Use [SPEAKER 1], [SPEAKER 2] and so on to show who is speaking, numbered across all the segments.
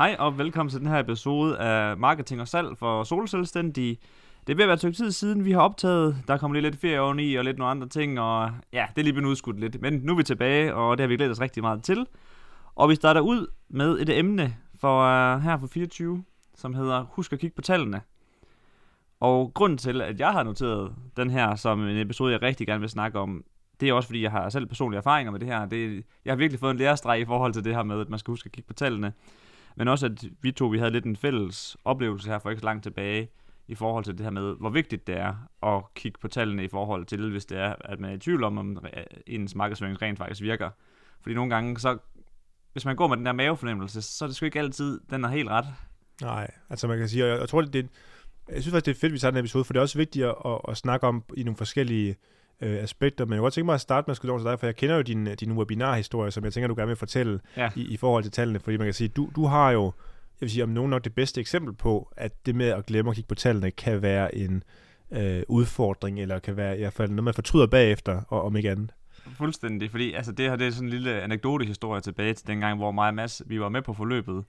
[SPEAKER 1] Hej og velkommen til den her episode af Marketing og Salg for Solselvstændige. Det er ved at være et tid siden, vi har optaget. Der kommer lige lidt ferie oveni og lidt nogle andre ting, og ja, det er lige blevet udskudt lidt. Men nu er vi tilbage, og det har vi glædet os rigtig meget til. Og vi starter ud med et emne for uh, her for 24, som hedder Husk at kigge på tallene. Og grunden til, at jeg har noteret den her som en episode, jeg rigtig gerne vil snakke om, det er også fordi, jeg har selv personlige erfaringer med det her. Det, jeg har virkelig fået en lærestreg i forhold til det her med, at man skal huske at kigge på tallene. Men også, at vi to vi havde lidt en fælles oplevelse her for ikke så langt tilbage, i forhold til det her med, hvor vigtigt det er at kigge på tallene i forhold til, hvis det er, at man er i tvivl om, om ens markedsføring rent faktisk virker. Fordi nogle gange, så, hvis man går med den der mavefornemmelse, så er det sgu ikke altid, den er helt ret.
[SPEAKER 2] Nej, altså man kan sige, jeg, jeg tror, det er, jeg synes faktisk, det er fedt, at vi tager den episode, for det er også vigtigt at, at, at snakke om i nogle forskellige øh, aspekter, men jeg kunne godt tænke mig at starte med at skulle til dig, for jeg kender jo din, din webinarhistorie, som jeg tænker, du gerne vil fortælle
[SPEAKER 1] Ja.
[SPEAKER 2] i, i forhold til tallene, fordi man kan sige, du, du har jo, jeg vil sige, om nogen nok det bedste eksempel på, at det med at glemme at kigge på tallene, kan være en øh, udfordring, eller kan være i hvert fald noget, man fortryder bagefter, og om ikke andet.
[SPEAKER 1] Fuldstændig, fordi altså, det her det er sådan en lille anekdotehistorie tilbage til dengang, hvor mig og Mads, vi var med på forløbet,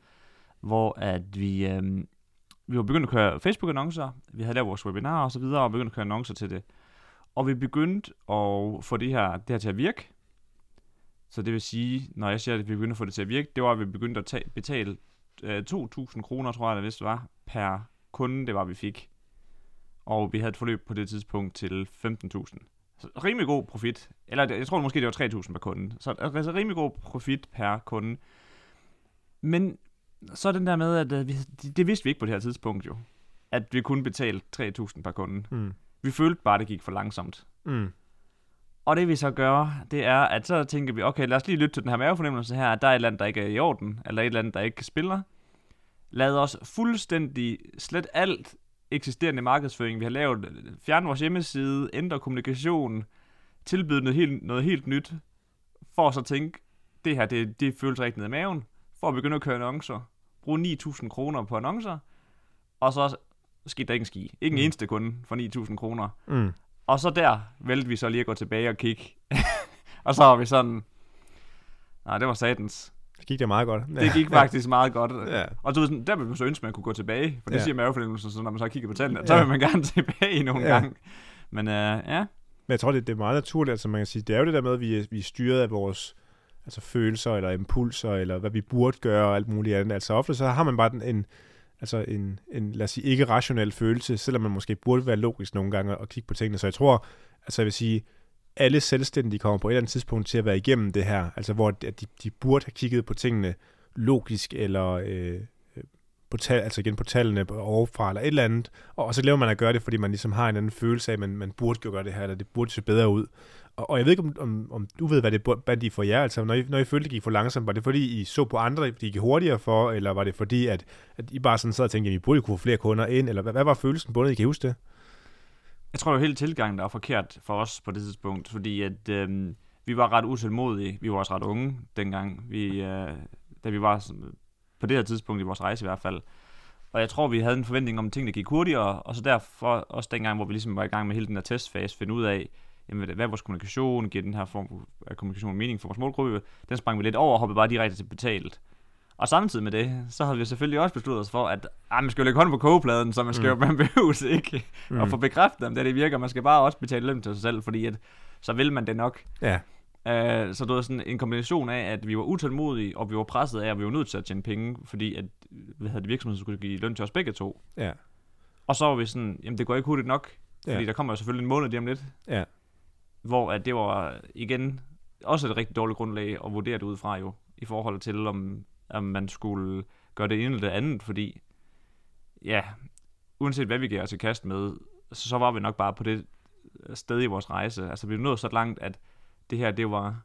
[SPEAKER 1] hvor at vi, øhm, vi var begyndt at køre Facebook-annoncer, vi havde lavet vores webinar og så videre, og begyndte at køre annoncer til det. Og vi begyndte at få det her, det her til at virke. Så det vil sige, når jeg siger, at vi begyndte at få det til at virke, det var, at vi begyndte at tage, betale øh, 2.000 kroner, tror jeg, det vist var, per kunde, det var, vi fik. Og vi havde et forløb på det tidspunkt til 15.000. Så rimelig god profit. Eller jeg tror måske, det var 3.000 per kunde. Så altså rimelig god profit per kunde. Men så er den der med, at øh, vi, det, det vidste vi ikke på det her tidspunkt jo. At vi kunne betale 3.000 per kunde.
[SPEAKER 2] Mm.
[SPEAKER 1] Vi følte bare, det gik for langsomt.
[SPEAKER 2] Mm.
[SPEAKER 1] Og det vi så gør, det er, at så tænker vi, okay, lad os lige lytte til den her mavefornemmelse her, at der er et eller andet, der ikke er i orden, eller et eller andet, der ikke spiller. Lad os fuldstændig slet alt eksisterende markedsføring, vi har lavet, fjerne vores hjemmeside, ændre kommunikation, tilbyde noget helt, noget helt nyt, for så at tænke, det her, det, det føles rigtig ned i maven, for at begynde at køre annoncer, bruge 9.000 kroner på annoncer, og så skete der ikke en ski. Ikke en
[SPEAKER 2] Mm.
[SPEAKER 1] eneste kunde for 9.000 kroner.
[SPEAKER 2] Mm.
[SPEAKER 1] Og så der valgte vi så lige at gå tilbage og kigge. og så var vi sådan, nej, det var satans.
[SPEAKER 2] Det gik da meget godt.
[SPEAKER 1] Det gik faktisk meget godt.
[SPEAKER 2] Ja.
[SPEAKER 1] Og du ved, sådan, der vil man så ønske, at man kunne gå tilbage. For det
[SPEAKER 2] Ja.
[SPEAKER 1] siger mavefornemmelsen, så når man så kigger på tallene, så
[SPEAKER 2] Ja.
[SPEAKER 1] vil man gerne tilbage nogle
[SPEAKER 2] Ja.
[SPEAKER 1] gange. Men uh, ja,
[SPEAKER 2] Men jeg tror, det, det er meget naturligt, altså man kan sige, det er jo det der med, at vi, vi er styret af vores altså følelser, eller impulser, eller hvad vi burde gøre, og alt muligt andet. Altså ofte så har man bare den- en, altså en, en lad os sige, ikke rationel følelse, selvom man måske burde være logisk nogle gange og kigge på tingene. Så jeg tror, altså jeg vil sige, alle selvstændige kommer på et eller andet tidspunkt til at være igennem det her, altså hvor de, de burde have kigget på tingene logisk, eller øh, øh, på tal, altså igen på tallene overfra, eller et eller andet, og, og så laver man at gøre det, fordi man ligesom har en anden følelse af, at man, man burde jo gøre det her, eller det burde se bedre ud. Og, og jeg ved ikke, om, om, om du ved, hvad det bandt i for jer, altså når I, når I følte, det gik for langsomt, var det fordi, I så på andre, de gik hurtigere for, eller var det fordi, at, at I bare sådan sad og tænkte, at I burde kunne få flere kunder ind, eller hvad, hvad var følelsen bundet? I kan huske det?
[SPEAKER 1] jeg tror jo hele tilgangen, der var forkert for os på det tidspunkt. Fordi at øh, vi var ret uselmodige. Vi var også ret unge dengang. Vi, øh, da vi var på det her tidspunkt i vores rejse i hvert fald. Og jeg tror, vi havde en forventning om, at tingene gik hurtigere, og så derfor også dengang, hvor vi ligesom var i gang med hele den her testfase, finde ud af, jamen, hvad er vores kommunikation, giver den her form af kommunikation mening for vores målgruppe, den sprang vi lidt over og hoppede bare direkte til betalt. Og samtidig med det, så havde vi selvfølgelig også besluttet os for, at ah, man skal jo lægge hånden på kogepladen, så man skal
[SPEAKER 2] Mm.
[SPEAKER 1] jo, man behøves ikke mm. At få bekræftet, om det, det virker. Man skal bare også betale løn til sig selv, fordi at, så vil man det nok.
[SPEAKER 2] Ja,
[SPEAKER 1] Uh, så det var sådan en kombination af, at vi var utålmodige, og vi var presset af, at vi var nødt til at tjene penge, fordi at, hvad hedder det, virksomheden skulle give løn til os begge to.
[SPEAKER 2] ja,
[SPEAKER 1] Og så var vi sådan, jamen det går ikke hurtigt nok, fordi
[SPEAKER 2] Ja.
[SPEAKER 1] der kommer jo selvfølgelig en måned lige om lidt.
[SPEAKER 2] Ja.
[SPEAKER 1] Hvor at det var igen også et rigtig dårligt grundlag at vurdere det ud fra jo, i forhold til om, om man skulle gøre det ene eller det andet, fordi ja, uanset hvad vi gav os i kast med, så, så var vi nok bare på det sted i vores rejse. Altså vi nåede så langt, at det her, det var,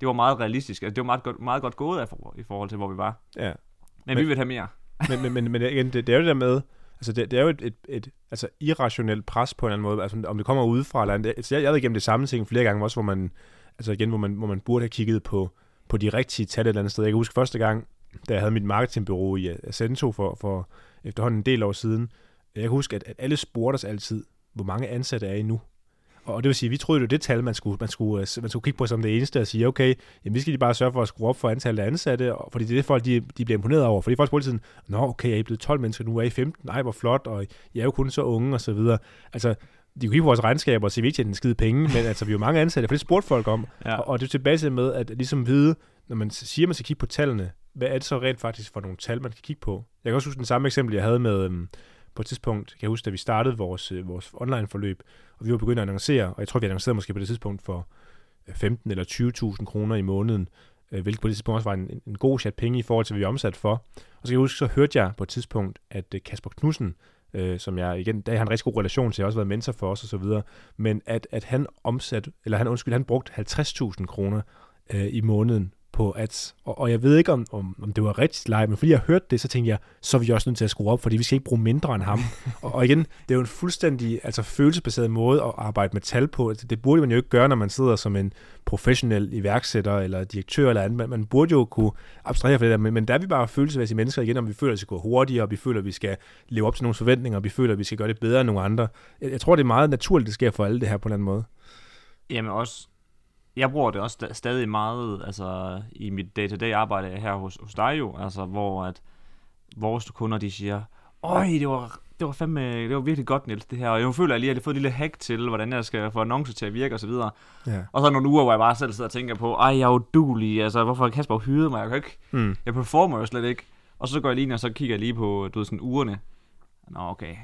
[SPEAKER 1] det var meget realistisk. Altså, det var meget godt, meget godt gået af for, i forhold til, hvor vi var.
[SPEAKER 2] ja.
[SPEAKER 1] Men,
[SPEAKER 2] Men-
[SPEAKER 1] vi vil have mere.
[SPEAKER 2] men, men, men, men igen, det, det er jo det der med, altså det, det er jo et, et, et altså irrationelt pres på en eller anden måde, altså om det kommer udefra eller andet. Altså, jeg, jeg har været igennem det samme ting flere gange også, hvor man, altså igen, hvor man, hvor man burde have kigget på, på de rigtige tal et eller andet sted. Jeg kan huske første gang, da jeg havde mit marketingbureau i øh, Ascento for, for efterhånden en del år siden, jeg kan huske, at, at alle spurgte os altid, hvor mange ansatte er I nu? Og det vil sige, vi troede jo, det tal, man skulle, man skulle, øh, man skulle kigge på som det eneste, og sige, okay, jamen, vi skal lige bare sørge for at skrue op for antallet af ansatte, og, fordi det er det, folk de, de bliver imponeret over. Fordi folk spurgte sådan, nå okay, er I blevet 12 mennesker, nu er I 15, nej hvor flot, og I er jo kun så unge, og så videre. Altså, de kunne kigge på vores regnskaber og se, at vi ikke en skide penge, men altså, vi er jo mange ansatte, for det spurgte folk om. Ja. Og, og, det er tilbage til med, at ligesom vide, når man siger, at man skal kigge på tallene, hvad er det så rent faktisk for nogle tal, man kan kigge på? Jeg kan også huske den samme eksempel, jeg havde med, øhm, på et tidspunkt, kan jeg huske, da vi startede vores, øh, vores online-forløb, og vi var begyndt at annoncere, og jeg tror, vi annoncerede måske på det tidspunkt for øh, 15 eller 20.000 kroner i måneden, øh, hvilket på det tidspunkt også var en, en god chat penge i forhold til, hvad vi er omsat for. Og så kan jeg huske, så hørte jeg på et tidspunkt, at Kasper Knudsen, øh, som jeg igen, der har en rigtig god relation til, jeg har også været mentor for os og så videre, men at, at han omsat, eller han, undskyld, han brugte 50.000 kroner øh, i måneden på ads. Og, og jeg ved ikke, om, om, om det var rigtig live, men fordi jeg hørte det, så tænkte jeg, så er vi også nødt til at skrue op, fordi vi skal ikke bruge mindre end ham. og, og igen, det er jo en fuldstændig altså, følelsesbaseret måde at arbejde med tal på. Altså, det burde man jo ikke gøre, når man sidder som en professionel iværksætter eller direktør eller andet. Man, man burde jo kunne abstrahere for det der, men, men der er vi bare følelsesmæssige mennesker igen, om vi føler, at vi skal gå hurtigere, og vi føler, at vi skal leve op til nogle forventninger, og vi føler, at vi skal gøre det bedre end nogle andre. Jeg, jeg tror, det er meget naturligt, det sker for alle det her på en eller anden måde.
[SPEAKER 1] Jamen også, jeg bruger det også stadig meget altså, i mit day-to-day arbejde her hos, hos dig jo, altså, hvor at vores kunder de siger, Øj, det var, det var fandme, det var virkelig godt, Niels, det her. Og jeg føler lige, at jeg har fået et lille hack til, hvordan jeg skal få annoncer til at virke og så videre. Ja. Og så nogle uger, hvor jeg bare selv sidder og tænker på, ej, jeg er udulig, altså, hvorfor har Kasper hyret mig? Jeg kan ikke, mm. jeg performer jo slet ikke. Og så går jeg lige ind, og så kigger jeg lige på, du ved, sådan ugerne. Nå, okay.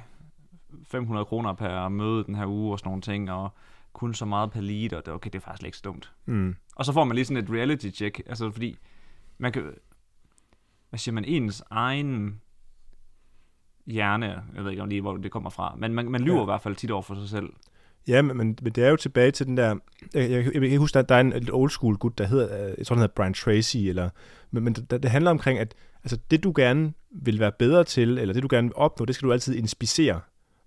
[SPEAKER 1] 500 kroner per møde den her uge og sådan nogle ting, og kun så meget per lead, og det, okay, det er faktisk ikke så dumt. Mm. Og så får man lige sådan et reality check, altså fordi man kan, hvad siger man, ens egen hjerne, jeg ved ikke om lige, hvor det kommer fra, men man, man lyver ja. i hvert fald tit over for sig selv.
[SPEAKER 2] Ja, men, men, men det er jo tilbage til den der, jeg, jeg, jeg, jeg huske, at der er en lidt old school gut, der hedder, jeg tror, han hedder Brian Tracy, eller, men, men det, det handler omkring, at altså, det du gerne vil være bedre til, eller det du gerne vil opnå, det skal du altid inspicere.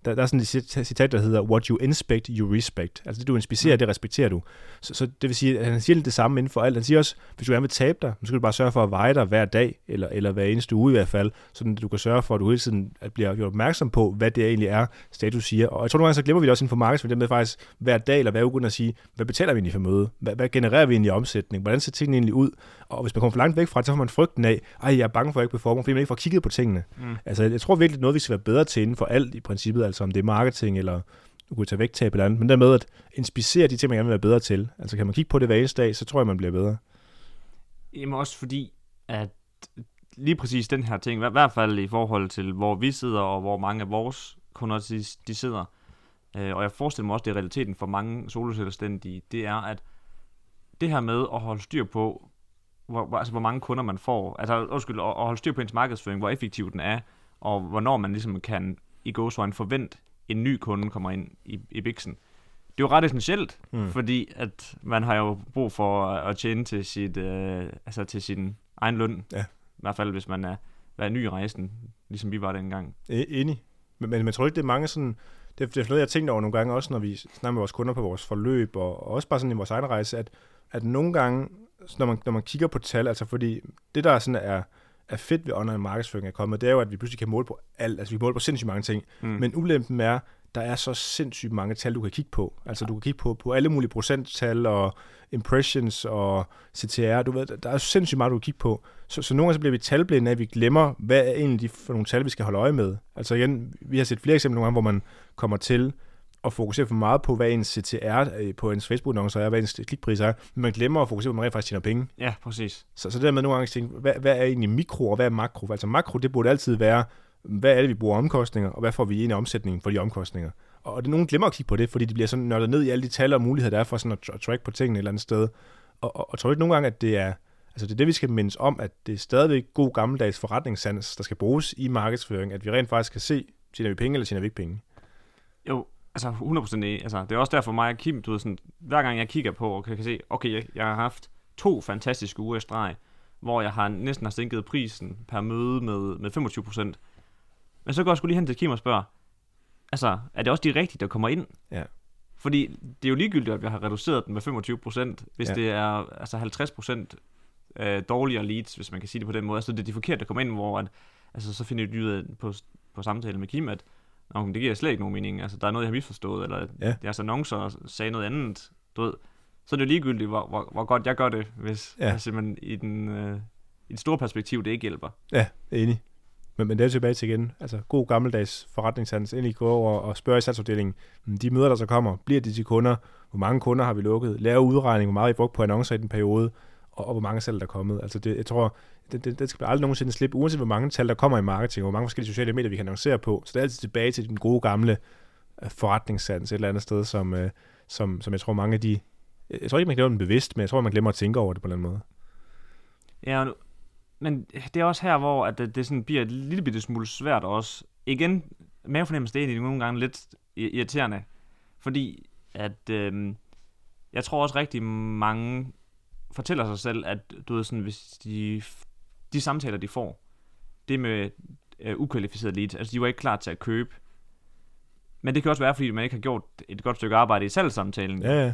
[SPEAKER 2] Der, der er sådan et citat, der hedder, what you inspect, you respect. Altså det, du inspicerer, mm. det respekterer du. Så, så det vil sige, at han siger lidt det samme inden for alt. Han siger også, hvis du gerne vil tabe dig, så skal du bare sørge for at veje dig hver dag, eller, eller hver eneste uge i hvert fald, så du kan sørge for, at du hele tiden bliver gjort opmærksom på, hvad det egentlig er, status siger. Og jeg tror nogle gange, så glemmer vi det også inden for markedsføring, det med faktisk hver dag eller hver uge at sige, hvad betaler vi egentlig for møde? Hvad, hvad genererer vi egentlig i omsætning? Hvordan ser tingene egentlig ud? Og hvis man kommer for langt væk fra det, så får man frygten af, ej, jeg er bange for at ikke performe, fordi man ikke får kigget på tingene. Mm. Altså, jeg tror virkelig, noget, vi skal være bedre til inden for alt i princippet, altså Altså, om det er marketing eller du kunne tage vægttab eller andet, men dermed at inspicere de ting, man gerne vil være bedre til. Altså kan man kigge på det hver eneste dag, så tror jeg, man bliver bedre.
[SPEAKER 1] Jamen også fordi, at lige præcis den her ting, i hvert fald i forhold til, hvor vi sidder, og hvor mange af vores kunder de, de sidder, øh, og jeg forestiller mig også, det er realiteten for mange soloselvstændige, det er, at det her med at holde styr på, hvor, altså hvor mange kunder man får, altså undskyld, at holde styr på ens markedsføring, hvor effektiv den er, og hvornår man ligesom kan i gåsøjne forvente, en ny kunde kommer ind i, i biksen. Det er jo ret essentielt, mm. fordi at man har jo brug for at tjene til, sit, øh, altså til sin egen løn. Ja. I hvert fald, hvis man er, er ny i rejsen, ligesom vi var dengang.
[SPEAKER 2] E-, enig. Men, men man tror ikke, det er mange sådan... Det, det er noget, jeg har tænkt over nogle gange, også når vi snakker med vores kunder på vores forløb, og, og også bare sådan i vores egen rejse, at, at nogle gange, når man, når man kigger på tal, altså fordi det, der sådan er, er fedt ved online markedsføring er kommet, det er jo, at vi pludselig kan måle på alt. Altså vi måler på sindssygt mange ting. Mm. Men ulempen er, der er så sindssygt mange tal, du kan kigge på. Altså du kan kigge på, på alle mulige procenttal og impressions og CTR. Du ved, der er sindssygt meget, du kan kigge på. Så, så nogle gange så bliver vi talblinde af, at vi glemmer, hvad er egentlig for nogle tal, vi skal holde øje med. Altså igen, vi har set flere eksempler nogle gange, hvor man kommer til at fokusere for meget på, hvad ens CTR øh, på ens Facebook-annoncer er, hvad ens klikpris er, men man glemmer at fokusere på, at man rent faktisk tjener penge.
[SPEAKER 1] Ja, præcis.
[SPEAKER 2] Så, så det der med nogle gange at tænke, hvad, hvad er egentlig mikro, og hvad er makro? Altså makro, det burde altid være, hvad er det, vi bruger omkostninger, og hvad får vi ind i omsætningen for de omkostninger? Og det, nogen glemmer at kigge på det, fordi de bliver sådan nørdet ned i alle de tal og muligheder, der er for sådan at, at track på tingene et eller andet sted. Og, og, og tror ikke nogle gange, at det er, altså det er det, vi skal mindes om, at det er stadigvæk god gammeldags forretningssans, der skal bruges i markedsføring, at vi rent faktisk kan se, tjener vi penge, eller tjener vi ikke penge?
[SPEAKER 1] Jo, altså 100% enig. Altså, det er også derfor mig og Kim, du ved, sådan, hver gang jeg kigger på, og kan, kan se, okay, jeg, jeg har haft to fantastiske uger i streg, hvor jeg har næsten har sænket prisen per møde med, med 25%. Men så går jeg sgu lige hen til Kim og spørger, altså, er det også de rigtige, der kommer ind? Ja. Fordi det er jo ligegyldigt, at vi har reduceret den med 25%, hvis ja. det er altså 50% øh, dårligere leads, hvis man kan sige det på den måde. Altså det er de forkerte, der kommer ind, hvor at, altså, så finder vi ud af på, på samtale med Kim, at Nå, men det giver slet ikke nogen mening. Altså, der er noget, jeg har misforstået, eller
[SPEAKER 2] Ja.
[SPEAKER 1] deres annoncer sagde noget andet, du ved. Så er det jo ligegyldigt, hvor, hvor, hvor godt jeg gør det, hvis
[SPEAKER 2] Ja.
[SPEAKER 1] altså, man, i, den, øh, i det store perspektiv, det ikke hjælper.
[SPEAKER 2] Ja, enig. Men, men det er tilbage til igen. Altså, god gammeldags forretningshandels. Endelig gå over og spørge i salgsafdelingen. "Hmm, De møder, der så kommer, bliver de til kunder? Hvor mange kunder har vi lukket? Lave udregning, hvor meget vi brugt på annoncer i den periode? Og, og hvor mange salg der er kommet. Altså, det, jeg tror, det, det, det skal aldrig nogensinde slippe, uanset hvor mange tal der kommer i marketing, og hvor mange forskellige sociale medier, vi kan annoncere på. Så det er altid tilbage til den gode gamle øh, forretningssans et eller andet sted, som, øh, som, som jeg tror mange af de... Øh, jeg tror ikke, man glemmer den bevidst, men jeg tror, man glemmer at tænke over det på en eller anden måde.
[SPEAKER 1] Ja, nu- men det er også her, hvor at det, det sådan bliver et lille bitte smule svært også. Igen, mavefornemmelse det er egentlig nogle gange lidt irriterende, fordi at øh, jeg tror også rigtig mange fortæller sig selv, at du ved sådan, hvis de, de samtaler, de får, det med øh, ukvalificerede leads, altså de var ikke klar til at købe. Men det kan også være, fordi man ikke har gjort et godt stykke arbejde i salgssamtalen.
[SPEAKER 2] Ja, ja.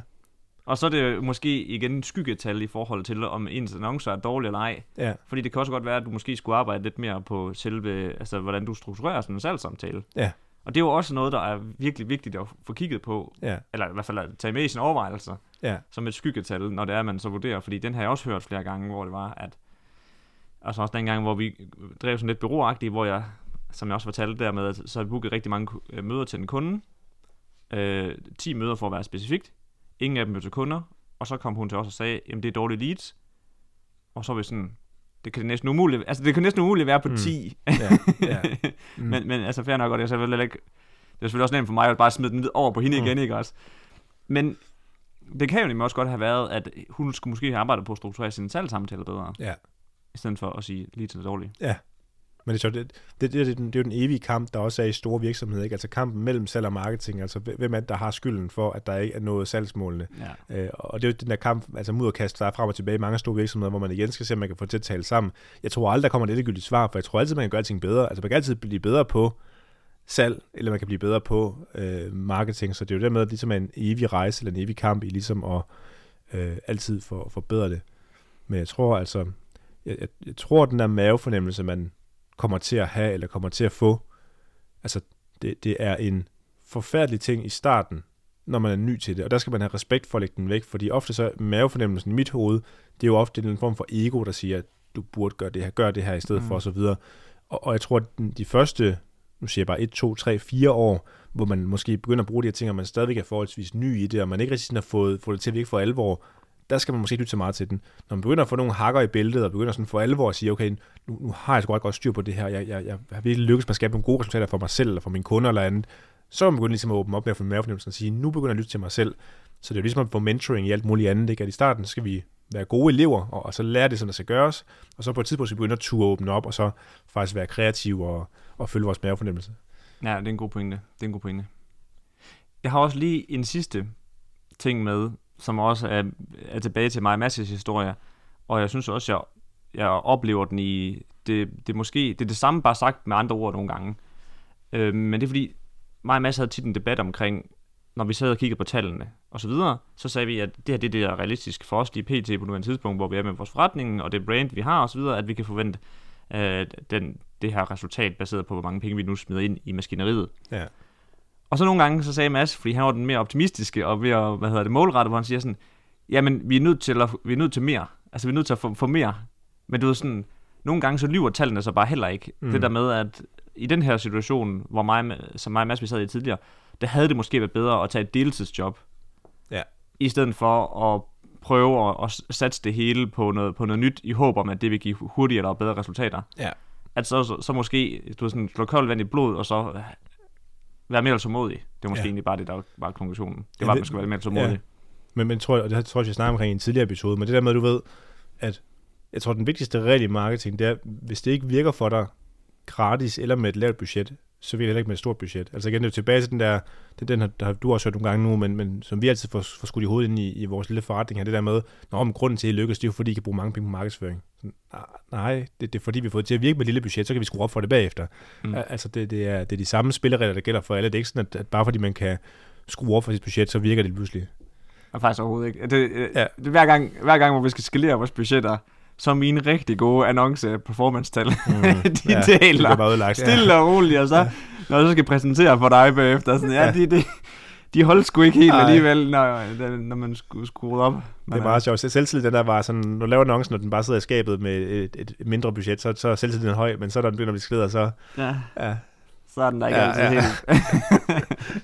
[SPEAKER 1] Og så er det måske igen skyggetal i forhold til, om ens annoncer er dårlige eller ej.
[SPEAKER 2] Ja,
[SPEAKER 1] Fordi det kan også godt være, at du måske skulle arbejde lidt mere på selve, altså hvordan du strukturerer sådan en salgssamtale.
[SPEAKER 2] Ja.
[SPEAKER 1] Og det er jo også noget, der er virkelig vigtigt at få kigget på,
[SPEAKER 2] ja,
[SPEAKER 1] eller i hvert fald at tage med i sine overvejelser,
[SPEAKER 2] ja.
[SPEAKER 1] som et skyggetal, når det er, man så vurderer. Fordi den har jeg også hørt flere gange, hvor det var, at altså også den gang, hvor vi drev sådan lidt byråagtigt, hvor jeg, som jeg også fortalte der med, så har vi booket rigtig mange øh, møder til en kunde. Øh, 10 møder for at være specifikt. Ingen af dem blev til kunder. Og så kom hun til os og sagde, jamen det er dårlige leads. Og så var vi sådan, det kan næsten umuligt, altså det kan næsten umuligt være på
[SPEAKER 2] Mm.
[SPEAKER 1] 10.
[SPEAKER 2] ja, ja.
[SPEAKER 1] Mm. men, men altså fair nok, og det er selvfølgelig ikke, det er selvfølgelig også nemt for mig at bare smide den over på hende
[SPEAKER 2] mm.
[SPEAKER 1] igen, ikke også? Men det kan jo nemlig også godt have været, at hun skulle måske have arbejdet på at strukturere sine salgssamtaler bedre,
[SPEAKER 2] ja.
[SPEAKER 1] I stedet for at sige lige til det dårlige.
[SPEAKER 2] Men det er, sjovt, det, det, det, det, er det er jo den evige kamp, der også er i store virksomheder. Ikke? Altså kampen mellem salg og marketing. Altså hvem er det, der har skylden for, at der ikke er nået salgsmålene?
[SPEAKER 1] Ja.
[SPEAKER 2] Øh, og det er jo den der kamp, altså mudderkast, der er frem og tilbage i mange store virksomheder, hvor man igen skal se, om man kan få til at tale sammen. Jeg tror aldrig, der kommer et endegyldigt svar, for jeg tror altid, man kan gøre ting bedre. Altså man kan altid blive bedre på salg, eller man kan blive bedre på øh, marketing. Så det er jo dermed ligesom en evig rejse, eller en evig kamp i ligesom at øh, altid for, forbedre det. Men jeg tror altså, jeg, jeg, jeg tror, den der mavefornemmelse, man kommer til at have, eller kommer til at få, altså det, det er en forfærdelig ting i starten, når man er ny til det, og der skal man have respekt for at lægge den væk, fordi ofte så mavefornemmelsen i mit hoved, det er jo ofte en form for ego, der siger, at du burde gøre det her, gør det her i stedet mm. For, og så videre. Og, og jeg tror, at de første, nu siger jeg bare 1, 2, 3, 4 år, hvor man måske begynder at bruge de her ting, og man stadigvæk er forholdsvis ny i det, og man ikke rigtig har fået, fået det til at virke for alvor, der skal man måske lytte så meget til den. Når man begynder at få nogle hakker i bæltet, og begynder sådan for alvor at sige, okay, nu, nu har jeg altså sgu ret godt styr på det her, jeg, jeg, jeg har virkelig lykkes med at skabe nogle gode resultater for mig selv, eller for mine kunder eller andet, så er man begyndt ligesom at åbne op med at få mavefornemmelsen og sige, nu begynder jeg at lytte til mig selv. Så det er jo ligesom at få mentoring i alt muligt andet, ikke? at i starten skal vi være gode elever, og, og så lære det, som der skal gøres, og så på et tidspunkt skal vi begynde at turde åbne op, og så faktisk være kreative og, og følge vores mavefornemmelse.
[SPEAKER 1] Ja, det er en god pointe. Det er en god pointe. Jeg har også lige en sidste ting med, som også er, er tilbage til mig Masses historie, og jeg synes også, jeg, jeg oplever den i, det, det måske, det er det samme, bare sagt med andre ord nogle gange. Øh, men det er fordi, mig og Mads havde tit en debat omkring, når vi sad og kiggede på tallene og så videre, så sagde vi, at det her det, er det der er realistisk for os lige pt. på nuværende tidspunkt, hvor vi er med vores forretning, og det brand, vi har og så videre, at vi kan forvente øh, den, det her resultat baseret på, hvor mange penge vi nu smider ind i maskineriet.
[SPEAKER 2] Ja.
[SPEAKER 1] Og så nogle gange, så sagde Mads, fordi han var den mere optimistiske og mere, hvad hedder det, målrettet, hvor han siger sådan, jamen, vi er nødt til, at, vi er nødt til mere. Altså, vi er nødt til at få, få mere. Men du ved sådan, nogle gange så lyver tallene så bare heller ikke.
[SPEAKER 2] Mm.
[SPEAKER 1] Mm. Det der med, at i den her situation, hvor mig, som mig og Mads vi sad i tidligere, der havde det måske været bedre at tage et deltidsjob.
[SPEAKER 2] Ja.
[SPEAKER 1] I stedet for at prøve at, at satse det hele på noget, på noget nyt, i håb om, at det vil give hurtigere og bedre resultater.
[SPEAKER 2] Ja.
[SPEAKER 1] At så, så, så måske, du ved, sådan, slå koldt vand i blod, og så være mere tålmodig. Det er måske
[SPEAKER 2] Ja.
[SPEAKER 1] egentlig bare det, der var konklusionen. Det
[SPEAKER 2] Ja,
[SPEAKER 1] var, at man skulle være mere tålmodig.
[SPEAKER 2] Ja. Men, men tror jeg, og det tror jeg, jeg snakker omkring i en tidligere episode, men det der med, at du ved, at jeg tror, den vigtigste regel i marketing, det er, hvis det ikke virker for dig gratis eller med et lavt budget, så virker det heller ikke med et stort budget. Altså igen, det er tilbage til den der, det, den der du også hørt nogle gange nu, men, men som vi altid får, får skudt i hovedet ind i, i vores lille forretning her, det der med, når men grunden til, at I lykkes, det er jo fordi, I kan bruge mange penge på markedsføring. Sådan, Nej, det, det er fordi, vi har fået det til at virke med et lille budget, så kan vi skrue op for det bagefter. Mm. Altså, det, det, er, det er de samme spilleregler, der gælder for alle. Det er ikke sådan, at, at bare fordi man kan skrue op for sit budget, så virker det pludselig.
[SPEAKER 1] Og faktisk overhovedet ikke. Det,
[SPEAKER 2] Ja.
[SPEAKER 1] ja. det, hver, gang, hver gang, hvor vi skal skalere vores budgetter, er mine rigtig gode annonce performance-tal,
[SPEAKER 2] Mm.
[SPEAKER 1] de
[SPEAKER 2] Ja,
[SPEAKER 1] ja,
[SPEAKER 2] bare ødelagt.
[SPEAKER 1] stille og roligt, og så,
[SPEAKER 2] Ja.
[SPEAKER 1] ja. når jeg så skal præsentere for dig bagefter. Sådan, ja,
[SPEAKER 2] Ja.
[SPEAKER 1] de, de, de holdt sgu ikke helt
[SPEAKER 2] Nej.
[SPEAKER 1] alligevel, når, når man skulle skrue op.
[SPEAKER 2] Det er meget sjovt. Så Selvtillid, den der var sådan, når du laver annoncen, og den bare sidder i skabet med et, et, mindre budget, så, så er selvtilliden høj, men så er der begynder at blive så
[SPEAKER 1] Ja,
[SPEAKER 2] ja,
[SPEAKER 1] så er den der ikke
[SPEAKER 2] Ja,
[SPEAKER 1] altid
[SPEAKER 2] ja.
[SPEAKER 1] helt.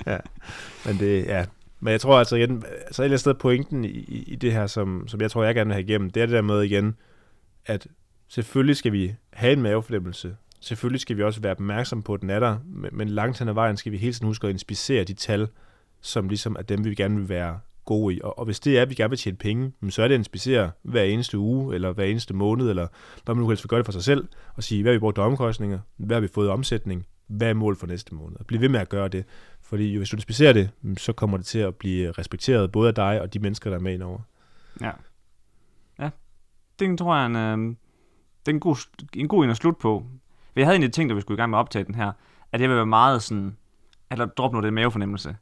[SPEAKER 2] men det, ja. Men jeg tror altså igen, så et eller andet sted pointen i, i i det her, som, som jeg tror, jeg gerne vil have igennem, det er det der med igen, at selvfølgelig skal vi have en mavefornemmelse. Selvfølgelig skal vi også være opmærksom på, at den er der, men, langt hen ad vejen skal vi hele tiden huske at inspicere de tal, som ligesom er dem, vi gerne vil være gode i. Og, og hvis det er, at vi gerne vil tjene penge, så er det at inspicere hver eneste uge, eller hver eneste måned, eller hvad man nu helst vil gøre det for sig selv, og sige, hvad har vi brugt omkostninger, hvad har vi fået omsætning, hvad er mål for næste måned. Og bliv ved med at gøre det, fordi jo, hvis du inspicerer det, så kommer det til at blive respekteret, både af dig og de mennesker, der er med indover.
[SPEAKER 1] Ja. Det tror jeg er en, øh, det er en god, en god en at slutte på. Jeg havde egentlig tænkt, at vi skulle i gang med at optage den her, at jeg vil være meget sådan, eller droppe noget af det mavefornemmelse.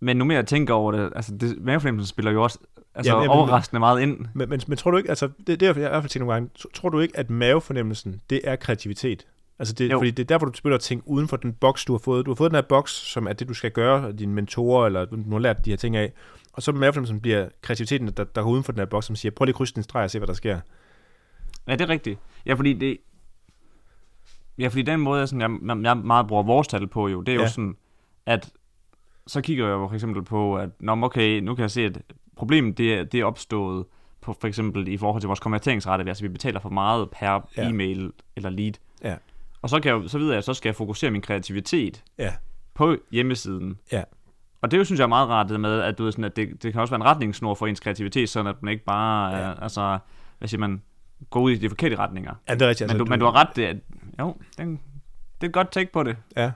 [SPEAKER 1] Men nu mere jeg tænker over det, altså det, mavefornemmelsen spiller jo også altså, ja,
[SPEAKER 2] jamen,
[SPEAKER 1] overraskende meget ind.
[SPEAKER 2] Men, men, men tror du ikke, altså det, det har jeg i hvert fald tænkt nogle gange, tr- tror du ikke, at mavefornemmelsen, det er kreativitet? Altså det,
[SPEAKER 1] Jo.
[SPEAKER 2] fordi det er der, hvor du begynder at tænke uden for den boks, du har fået. Du har fået den her boks, som er det, du skal gøre, dine mentorer, eller du har lært de her ting af. Og så mavefornemmelsen bliver kreativiteten, der, der går uden for den her boks, som siger, prøv lige at krydse din streg og se, hvad der sker.
[SPEAKER 1] Ja, det er rigtigt. Ja, fordi det... Ja, fordi den måde, jeg, sådan, jeg, jeg meget bruger vores tal på jo, det er jo
[SPEAKER 2] Ja.
[SPEAKER 1] sådan, at så kigger jeg jo for eksempel på, at Nå, okay, nu kan jeg se, at problemet det, er- det er opstået på for eksempel i forhold til vores konverteringsrate, altså vi betaler for meget per
[SPEAKER 2] Ja.
[SPEAKER 1] e-mail eller lead.
[SPEAKER 2] Ja.
[SPEAKER 1] Og så, kan jeg, jo- så ved jeg, at så skal jeg fokusere min kreativitet
[SPEAKER 2] Ja.
[SPEAKER 1] på hjemmesiden.
[SPEAKER 2] Ja.
[SPEAKER 1] Og det synes jeg er meget rart, det med, at, du ved, sådan, at det, det kan også være en retningssnor for ens kreativitet, sådan at man ikke bare,
[SPEAKER 2] Ja.
[SPEAKER 1] er, altså, hvad siger man, går ud i de forkerte retninger.
[SPEAKER 2] Ja, det er rigtigt.
[SPEAKER 1] Men, du, men du har ret, det er, jo, den, det er et godt take på det.
[SPEAKER 2] Ja,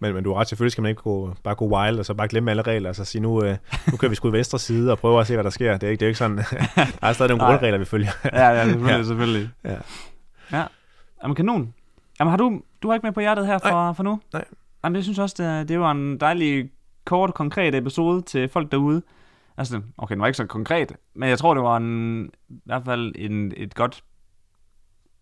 [SPEAKER 2] men, men du har ret. Selvfølgelig skal man ikke gå, bare gå wild, og så bare glemme alle regler, og så sige, nu, øh, nu kører vi sgu i venstre side og prøver at se, hvad der sker. Det er ikke, det er ikke sådan. der er stadig nogle
[SPEAKER 1] Nej.
[SPEAKER 2] grundregler, vi følger.
[SPEAKER 1] Ja, ja, selvfølgelig,
[SPEAKER 2] Ja.
[SPEAKER 1] selvfølgelig.
[SPEAKER 2] Ja.
[SPEAKER 1] Ja. Jamen, kanon. Jamen, har du, du har ikke med på hjertet her for, for nu?
[SPEAKER 2] Nej.
[SPEAKER 1] Jamen, jeg synes også, det, det var en dejlig, kort, konkret episode til folk derude. Altså, okay, den var ikke så konkret, men jeg tror, det var en, i hvert fald en, et godt,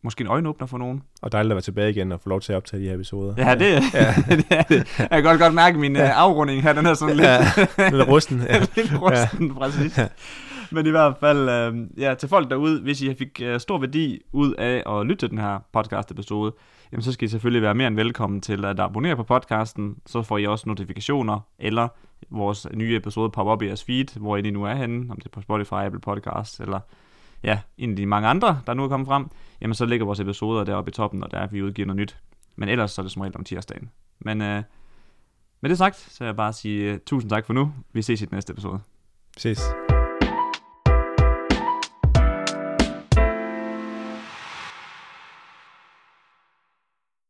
[SPEAKER 1] måske en øjenåbner for nogen.
[SPEAKER 2] Og dejligt at være tilbage igen og få lov til at optage de her episoder.
[SPEAKER 1] Ja, det, ja. det er det. Jeg kan godt, godt mærke min ja. afrunding her, den er sådan lidt...
[SPEAKER 2] Ja, lidt rusten. Ja.
[SPEAKER 1] lidt rusten, ja. præcis. Men i hvert fald, øh, ja, til folk derude, hvis I fik øh, stor værdi ud af at lytte til den her podcast-episode, jamen så skal I selvfølgelig være mere end velkommen til at abonnere på podcasten, så får I også notifikationer, eller vores nye episode popper op i jeres feed, hvor I lige nu er henne, om det er på Spotify, Apple Podcasts, eller ja, en af de mange andre, der nu er kommet frem, jamen så ligger vores episoder deroppe i toppen, og der er, vi udgiver noget nyt. Men ellers så er det som regel om tirsdagen. Men øh, med det sagt, så vil jeg bare sige uh, tusind tak for nu. Vi ses i den næste episode.
[SPEAKER 2] Ses.